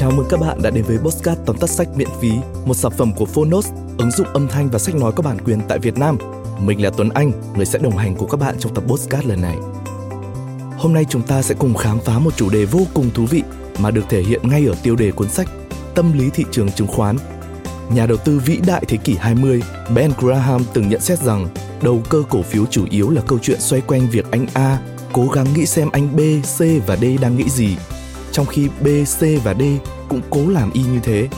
Chào mừng các bạn đã đến với Postcard tóm tắt sách miễn phí, một sản phẩm của Phonos, ứng dụng âm thanh và sách nói có bản quyền tại Việt Nam. Mình là Tuấn Anh, người sẽ đồng hành cùng các bạn trong tập Postcard lần này. Hôm nay chúng ta sẽ cùng khám phá một chủ đề vô cùng thú vị mà được thể hiện ngay ở tiêu đề cuốn sách Tâm lý thị trường chứng khoán. Nhà đầu tư vĩ đại thế kỷ 20, Ben Graham từng nhận xét rằng đầu cơ cổ phiếu chủ yếu là câu chuyện xoay quanh việc anh A cố gắng nghĩ xem anh B, C và D đang nghĩ gì trong khi B, C và D cũng cố làm y như thế.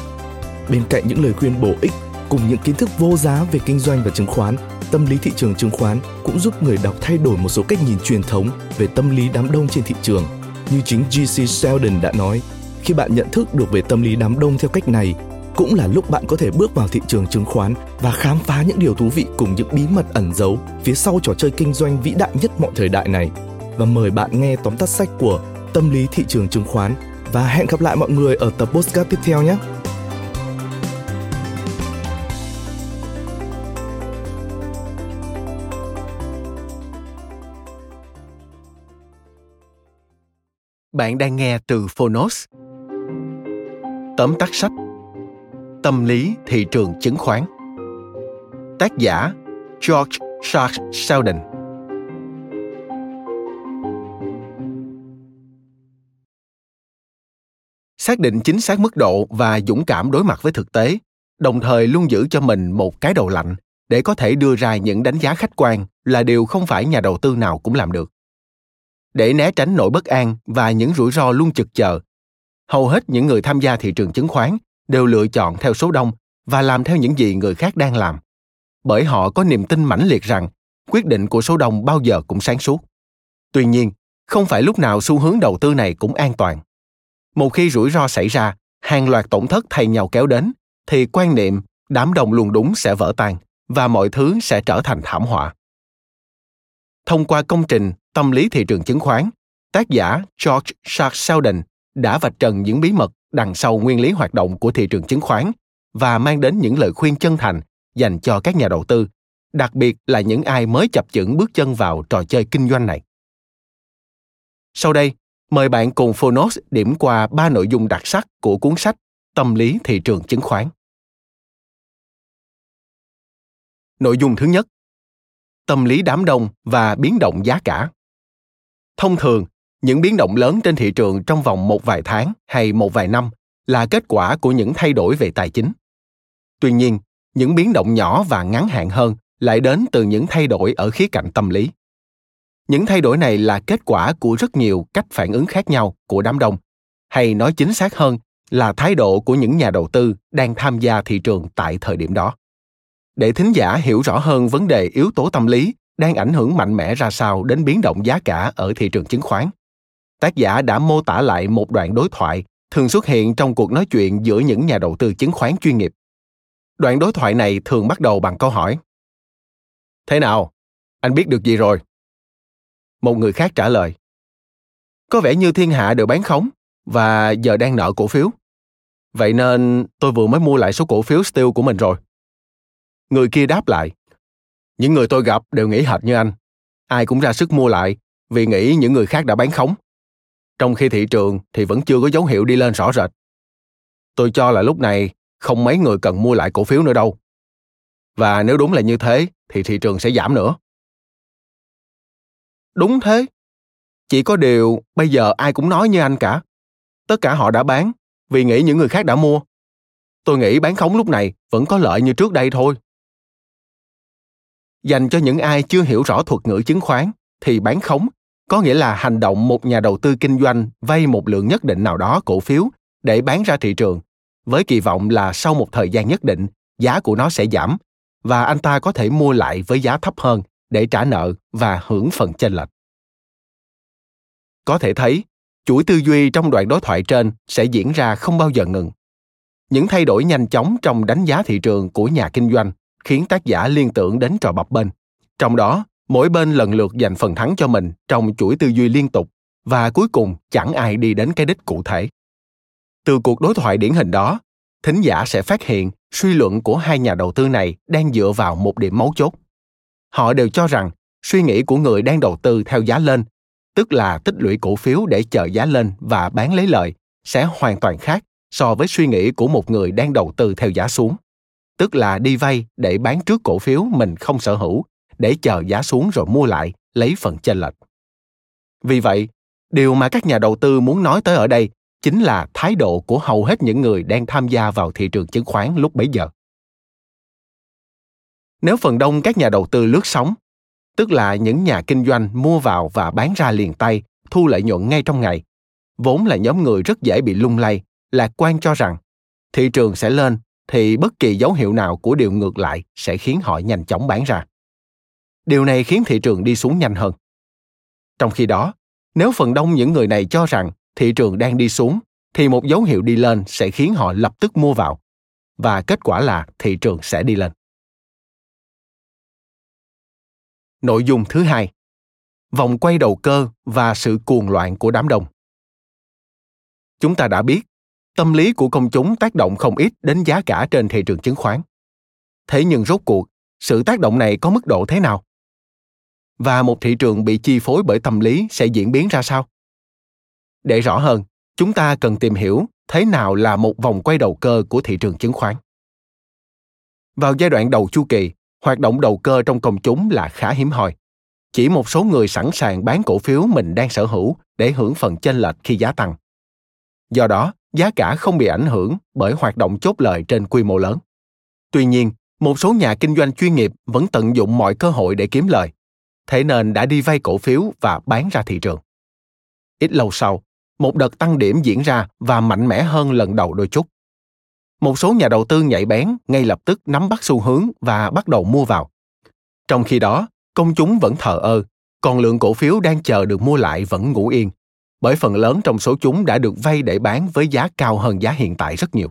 Bên cạnh những lời khuyên bổ ích cùng những kiến thức vô giá về kinh doanh và chứng khoán, tâm lý thị trường chứng khoán cũng giúp người đọc thay đổi một số cách nhìn truyền thống về tâm lý đám đông trên thị trường. Như chính GC Sheldon đã nói, khi bạn nhận thức được về tâm lý đám đông theo cách này, cũng là lúc bạn có thể bước vào thị trường chứng khoán và khám phá những điều thú vị cùng những bí mật ẩn giấu phía sau trò chơi kinh doanh vĩ đại nhất mọi thời đại này. Và mời bạn nghe tóm tắt sách của tâm lý thị trường chứng khoán và hẹn gặp lại mọi người ở tập postcard tiếp theo nhé. Bạn đang nghe từ Phonos. Tóm tắt sách Tâm lý thị trường chứng khoán Tác giả George Charles Sheldon xác định chính xác mức độ và dũng cảm đối mặt với thực tế, đồng thời luôn giữ cho mình một cái đầu lạnh để có thể đưa ra những đánh giá khách quan là điều không phải nhà đầu tư nào cũng làm được. Để né tránh nỗi bất an và những rủi ro luôn chực chờ, hầu hết những người tham gia thị trường chứng khoán đều lựa chọn theo số đông và làm theo những gì người khác đang làm, bởi họ có niềm tin mãnh liệt rằng quyết định của số đông bao giờ cũng sáng suốt. Tuy nhiên, không phải lúc nào xu hướng đầu tư này cũng an toàn một khi rủi ro xảy ra, hàng loạt tổn thất thay nhau kéo đến, thì quan niệm đám đông luôn đúng sẽ vỡ tan và mọi thứ sẽ trở thành thảm họa. Thông qua công trình tâm lý thị trường chứng khoán, tác giả george Charles sheldon đã vạch trần những bí mật đằng sau nguyên lý hoạt động của thị trường chứng khoán và mang đến những lời khuyên chân thành dành cho các nhà đầu tư, đặc biệt là những ai mới chập chững bước chân vào trò chơi kinh doanh này. Sau đây Mời bạn cùng Phonos điểm qua ba nội dung đặc sắc của cuốn sách Tâm lý thị trường chứng khoán. Nội dung thứ nhất Tâm lý đám đông và biến động giá cả. Thông thường, những biến động lớn trên thị trường trong vòng một vài tháng hay một vài năm là kết quả của những thay đổi về tài chính. Tuy nhiên, những biến động nhỏ và ngắn hạn hơn lại đến từ những thay đổi ở khía cạnh tâm lý những thay đổi này là kết quả của rất nhiều cách phản ứng khác nhau của đám đông. Hay nói chính xác hơn là thái độ của những nhà đầu tư đang tham gia thị trường tại thời điểm đó. Để thính giả hiểu rõ hơn vấn đề yếu tố tâm lý đang ảnh hưởng mạnh mẽ ra sao đến biến động giá cả ở thị trường chứng khoán, tác giả đã mô tả lại một đoạn đối thoại thường xuất hiện trong cuộc nói chuyện giữa những nhà đầu tư chứng khoán chuyên nghiệp. Đoạn đối thoại này thường bắt đầu bằng câu hỏi, thế nào? Anh biết được gì rồi? Một người khác trả lời. Có vẻ như thiên hạ đều bán khống, và giờ đang nợ cổ phiếu. Vậy nên tôi vừa mới mua lại số cổ phiếu steel của mình rồi. Người kia đáp lại. Những người tôi gặp đều nghĩ hệt như anh. Ai cũng ra sức mua lại vì nghĩ những người khác đã bán khống. Trong khi thị trường thì vẫn chưa có dấu hiệu đi lên rõ rệt. Tôi cho là lúc này không mấy người cần mua lại cổ phiếu nữa đâu. Và nếu đúng là như thế thì thị trường sẽ giảm nữa. Đúng thế. Chỉ có điều bây giờ ai cũng nói như anh cả. Tất cả họ đã bán, vì nghĩ những người khác đã mua. Tôi nghĩ bán khống lúc này vẫn có lợi như trước đây thôi. Dành cho những ai chưa hiểu rõ thuật ngữ chứng khoán thì bán khống có nghĩa là hành động một nhà đầu tư kinh doanh vay một lượng nhất định nào đó cổ phiếu để bán ra thị trường, với kỳ vọng là sau một thời gian nhất định, giá của nó sẽ giảm và anh ta có thể mua lại với giá thấp hơn để trả nợ và hưởng phần chênh lệch. Có thể thấy, chuỗi tư duy trong đoạn đối thoại trên sẽ diễn ra không bao giờ ngừng. Những thay đổi nhanh chóng trong đánh giá thị trường của nhà kinh doanh khiến tác giả liên tưởng đến trò bập bên. Trong đó, mỗi bên lần lượt giành phần thắng cho mình trong chuỗi tư duy liên tục và cuối cùng chẳng ai đi đến cái đích cụ thể. Từ cuộc đối thoại điển hình đó, thính giả sẽ phát hiện suy luận của hai nhà đầu tư này đang dựa vào một điểm mấu chốt họ đều cho rằng suy nghĩ của người đang đầu tư theo giá lên tức là tích lũy cổ phiếu để chờ giá lên và bán lấy lợi, sẽ hoàn toàn khác so với suy nghĩ của một người đang đầu tư theo giá xuống. Tức là đi vay để bán trước cổ phiếu mình không sở hữu để chờ giá xuống rồi mua lại lấy phần chênh lệch. Vì vậy điều mà các nhà đầu tư muốn nói tới ở đây chính là thái độ của hầu hết những người đang tham gia vào thị trường chứng khoán lúc bấy giờ nếu phần đông các nhà đầu tư lướt sóng, tức là những nhà kinh doanh mua vào và bán ra liền tay, thu lợi nhuận ngay trong ngày, vốn là nhóm người rất dễ bị lung lay, lạc quan cho rằng thị trường sẽ lên thì bất kỳ dấu hiệu nào của điều ngược lại sẽ khiến họ nhanh chóng bán ra. Điều này khiến thị trường đi xuống nhanh hơn. Trong khi đó, nếu phần đông những người này cho rằng thị trường đang đi xuống, thì một dấu hiệu đi lên sẽ khiến họ lập tức mua vào, và kết quả là thị trường sẽ đi lên. Nội dung thứ hai. Vòng quay đầu cơ và sự cuồng loạn của đám đông. Chúng ta đã biết, tâm lý của công chúng tác động không ít đến giá cả trên thị trường chứng khoán. Thế nhưng rốt cuộc, sự tác động này có mức độ thế nào? Và một thị trường bị chi phối bởi tâm lý sẽ diễn biến ra sao? Để rõ hơn, chúng ta cần tìm hiểu thế nào là một vòng quay đầu cơ của thị trường chứng khoán. Vào giai đoạn đầu chu kỳ hoạt động đầu cơ trong công chúng là khá hiếm hoi. Chỉ một số người sẵn sàng bán cổ phiếu mình đang sở hữu để hưởng phần chênh lệch khi giá tăng. Do đó, giá cả không bị ảnh hưởng bởi hoạt động chốt lời trên quy mô lớn. Tuy nhiên, một số nhà kinh doanh chuyên nghiệp vẫn tận dụng mọi cơ hội để kiếm lời. Thế nên đã đi vay cổ phiếu và bán ra thị trường. Ít lâu sau, một đợt tăng điểm diễn ra và mạnh mẽ hơn lần đầu đôi chút một số nhà đầu tư nhạy bén ngay lập tức nắm bắt xu hướng và bắt đầu mua vào. Trong khi đó, công chúng vẫn thờ ơ, còn lượng cổ phiếu đang chờ được mua lại vẫn ngủ yên, bởi phần lớn trong số chúng đã được vay để bán với giá cao hơn giá hiện tại rất nhiều.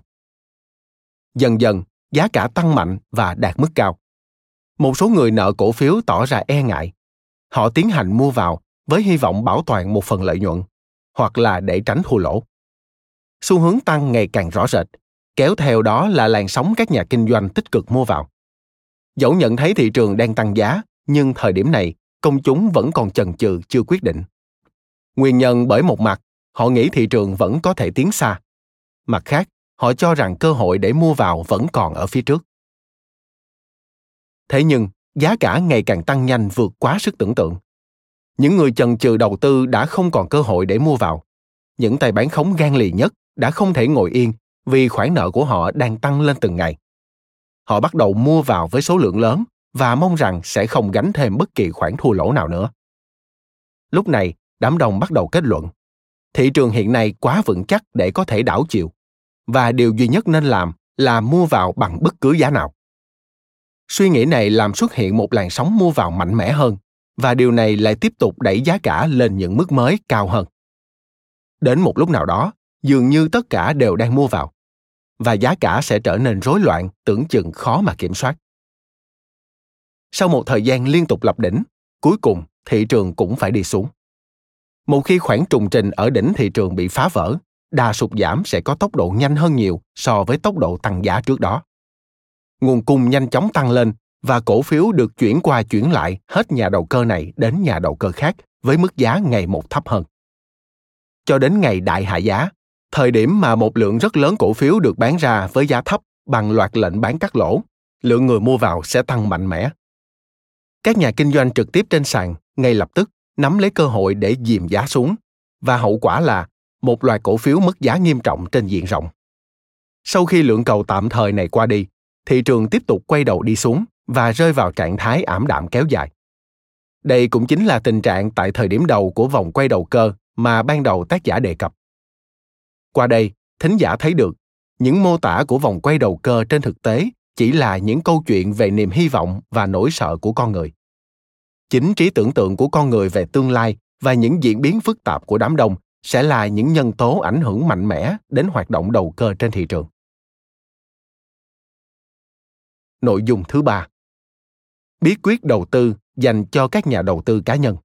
Dần dần, giá cả tăng mạnh và đạt mức cao. Một số người nợ cổ phiếu tỏ ra e ngại. Họ tiến hành mua vào với hy vọng bảo toàn một phần lợi nhuận, hoặc là để tránh thua lỗ. Xu hướng tăng ngày càng rõ rệt kéo theo đó là làn sóng các nhà kinh doanh tích cực mua vào. Dẫu nhận thấy thị trường đang tăng giá, nhưng thời điểm này, công chúng vẫn còn chần chừ, chưa quyết định. Nguyên nhân bởi một mặt, họ nghĩ thị trường vẫn có thể tiến xa. Mặt khác, họ cho rằng cơ hội để mua vào vẫn còn ở phía trước. Thế nhưng, giá cả ngày càng tăng nhanh vượt quá sức tưởng tượng. Những người chần chừ đầu tư đã không còn cơ hội để mua vào. Những tay bán khống gan lì nhất đã không thể ngồi yên vì khoản nợ của họ đang tăng lên từng ngày. Họ bắt đầu mua vào với số lượng lớn và mong rằng sẽ không gánh thêm bất kỳ khoản thua lỗ nào nữa. Lúc này, đám đông bắt đầu kết luận, thị trường hiện nay quá vững chắc để có thể đảo chiều, và điều duy nhất nên làm là mua vào bằng bất cứ giá nào. Suy nghĩ này làm xuất hiện một làn sóng mua vào mạnh mẽ hơn, và điều này lại tiếp tục đẩy giá cả lên những mức mới cao hơn. Đến một lúc nào đó dường như tất cả đều đang mua vào. Và giá cả sẽ trở nên rối loạn tưởng chừng khó mà kiểm soát. Sau một thời gian liên tục lập đỉnh cuối cùng thị trường cũng phải đi xuống. Một khi khoảng trùng trình ở đỉnh thị trường bị phá vỡ đà sụt giảm sẽ có tốc độ nhanh hơn nhiều so với tốc độ tăng giá trước đó. Nguồn cung nhanh chóng tăng lên và cổ phiếu được chuyển qua chuyển lại hết nhà đầu cơ này đến nhà đầu cơ khác với mức giá ngày một thấp hơn. Cho đến ngày đại hạ giá, thời điểm mà một lượng rất lớn cổ phiếu được bán ra với giá thấp bằng loạt lệnh bán cắt lỗ, lượng người mua vào sẽ tăng mạnh mẽ. Các nhà kinh doanh trực tiếp trên sàn ngay lập tức nắm lấy cơ hội để dìm giá xuống và hậu quả là một loạt cổ phiếu mất giá nghiêm trọng trên diện rộng. Sau khi lượng cầu tạm thời này qua đi, thị trường tiếp tục quay đầu đi xuống và rơi vào trạng thái ảm đạm kéo dài. Đây cũng chính là tình trạng tại thời điểm đầu của vòng quay đầu cơ mà ban đầu tác giả đề cập. Qua đây, thính giả thấy được những mô tả của vòng quay đầu cơ trên thực tế chỉ là những câu chuyện về niềm hy vọng và nỗi sợ của con người. Chính trí tưởng tượng của con người về tương lai và những diễn biến phức tạp của đám đông sẽ là những nhân tố ảnh hưởng mạnh mẽ đến hoạt động đầu cơ trên thị trường. Nội dung thứ ba bí quyết đầu tư dành cho các nhà đầu tư cá nhân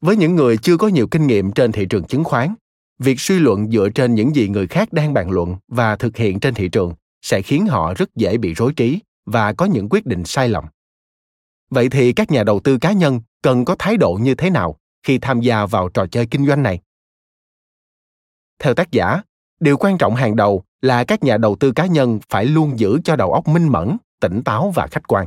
với những người chưa có nhiều kinh nghiệm trên thị trường chứng khoán việc suy luận dựa trên những gì người khác đang bàn luận và thực hiện trên thị trường sẽ khiến họ rất dễ bị rối trí và có những quyết định sai lầm. Vậy thì các nhà đầu tư cá nhân cần có thái độ như thế nào khi tham gia vào trò chơi kinh doanh này? Theo tác giả, điều quan trọng hàng đầu là các nhà đầu tư cá nhân phải luôn giữ cho đầu óc minh mẫn, tỉnh táo và khách quan.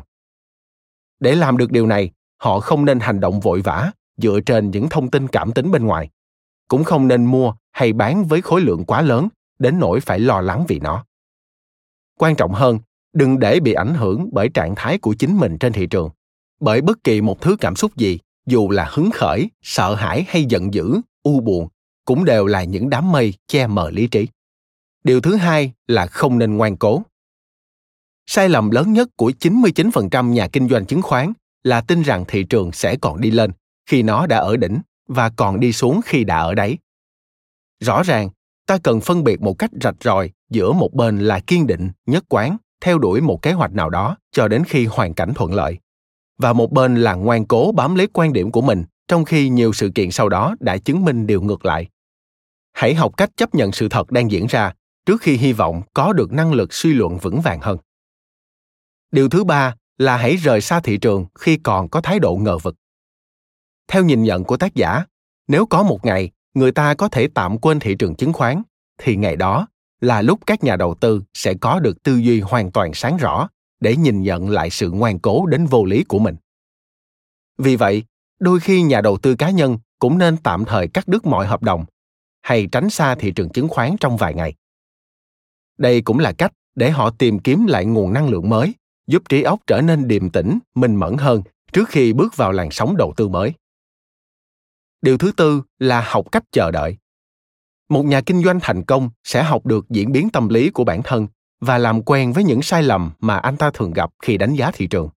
Để làm được điều này, họ không nên hành động vội vã dựa trên những thông tin cảm tính bên ngoài. Cũng không nên mua hay bán với khối lượng quá lớn, đến nỗi phải lo lắng vì nó. Quan trọng hơn, đừng để bị ảnh hưởng bởi trạng thái của chính mình trên thị trường. Bởi bất kỳ một thứ cảm xúc gì, dù là hứng khởi, sợ hãi hay giận dữ, u buồn, cũng đều là những đám mây che mờ lý trí. Điều thứ hai là không nên ngoan cố. Sai lầm lớn nhất của 99% nhà kinh doanh chứng khoán là tin rằng thị trường sẽ còn đi lên khi nó đã ở đỉnh và còn đi xuống khi đã ở đáy. Rõ ràng, ta cần phân biệt một cách rạch ròi giữa một bên là kiên định, nhất quán, theo đuổi một kế hoạch nào đó cho đến khi hoàn cảnh thuận lợi, và một bên là ngoan cố bám lấy quan điểm của mình trong khi nhiều sự kiện sau đó đã chứng minh điều ngược lại. Hãy học cách chấp nhận sự thật đang diễn ra trước khi hy vọng có được năng lực suy luận vững vàng hơn. Điều thứ ba là hãy rời xa thị trường khi còn có thái độ ngờ vực. Theo nhìn nhận của tác giả, nếu có một ngày người ta có thể tạm quên thị trường chứng khoán, thì ngày đó là lúc các nhà đầu tư sẽ có được tư duy hoàn toàn sáng rõ để nhìn nhận lại sự ngoan cố đến vô lý của mình. Vì vậy, đôi khi nhà đầu tư cá nhân cũng nên tạm thời cắt đứt mọi hợp đồng hay tránh xa thị trường chứng khoán trong vài ngày. Đây cũng là cách để họ tìm kiếm lại nguồn năng lượng mới giúp trí óc trở nên điềm tĩnh, minh mẫn hơn trước khi bước vào làn sóng đầu tư mới. Điều thứ tư là học cách chờ đợi. Một nhà kinh doanh thành công sẽ học được diễn biến tâm lý của bản thân và làm quen với những sai lầm mà anh ta thường gặp khi đánh giá thị trường.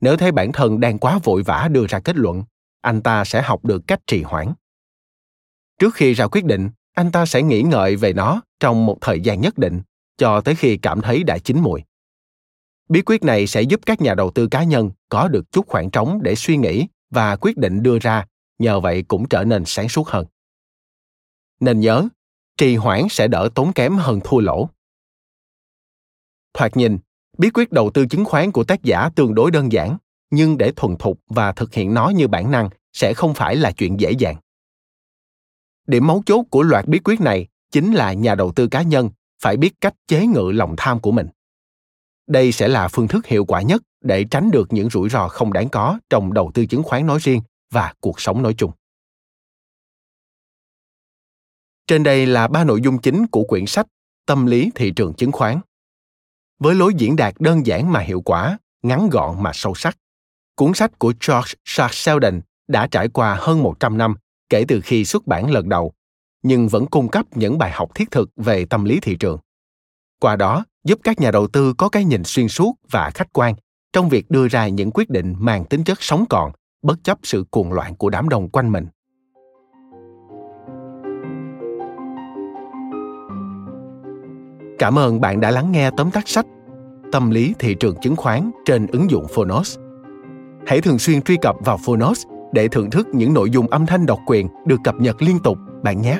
Nếu thấy bản thân đang quá vội vã đưa ra kết luận, anh ta sẽ học được cách trì hoãn. Trước khi ra quyết định, anh ta sẽ nghĩ ngợi về nó trong một thời gian nhất định cho tới khi cảm thấy đã chín mùi bí quyết này sẽ giúp các nhà đầu tư cá nhân có được chút khoảng trống để suy nghĩ và quyết định đưa ra nhờ vậy cũng trở nên sáng suốt hơn. Nên nhớ, trì hoãn sẽ đỡ tốn kém hơn thua lỗ. Thoạt nhìn, bí quyết đầu tư chứng khoán của tác giả tương đối đơn giản, nhưng để thuần thục và thực hiện nó như bản năng sẽ không phải là chuyện dễ dàng. Điểm mấu chốt của loạt bí quyết này chính là nhà đầu tư cá nhân phải biết cách chế ngự lòng tham của mình. Đây sẽ là phương thức hiệu quả nhất để tránh được những rủi ro không đáng có trong đầu tư chứng khoán nói riêng và cuộc sống nói chung trên đây là ba nội dung chính của quyển sách tâm lý thị trường chứng khoán với lối diễn đạt đơn giản mà hiệu quả ngắn gọn mà sâu sắc cuốn sách của George Charles Sheldon đã trải qua hơn 100 năm kể từ khi xuất bản lần đầu, nhưng vẫn cung cấp những bài học thiết thực về tâm lý thị trường. Qua đó, giúp các nhà đầu tư có cái nhìn xuyên suốt và khách quan trong việc đưa ra những quyết định mang tính chất sống còn, bất chấp sự cuồng loạn của đám đông quanh mình. Cảm ơn bạn đã lắng nghe tóm tắt sách Tâm lý thị trường chứng khoán trên ứng dụng Phonos. Hãy thường xuyên truy cập vào Phonos để thưởng thức những nội dung âm thanh độc quyền được cập nhật liên tục, bạn nhé.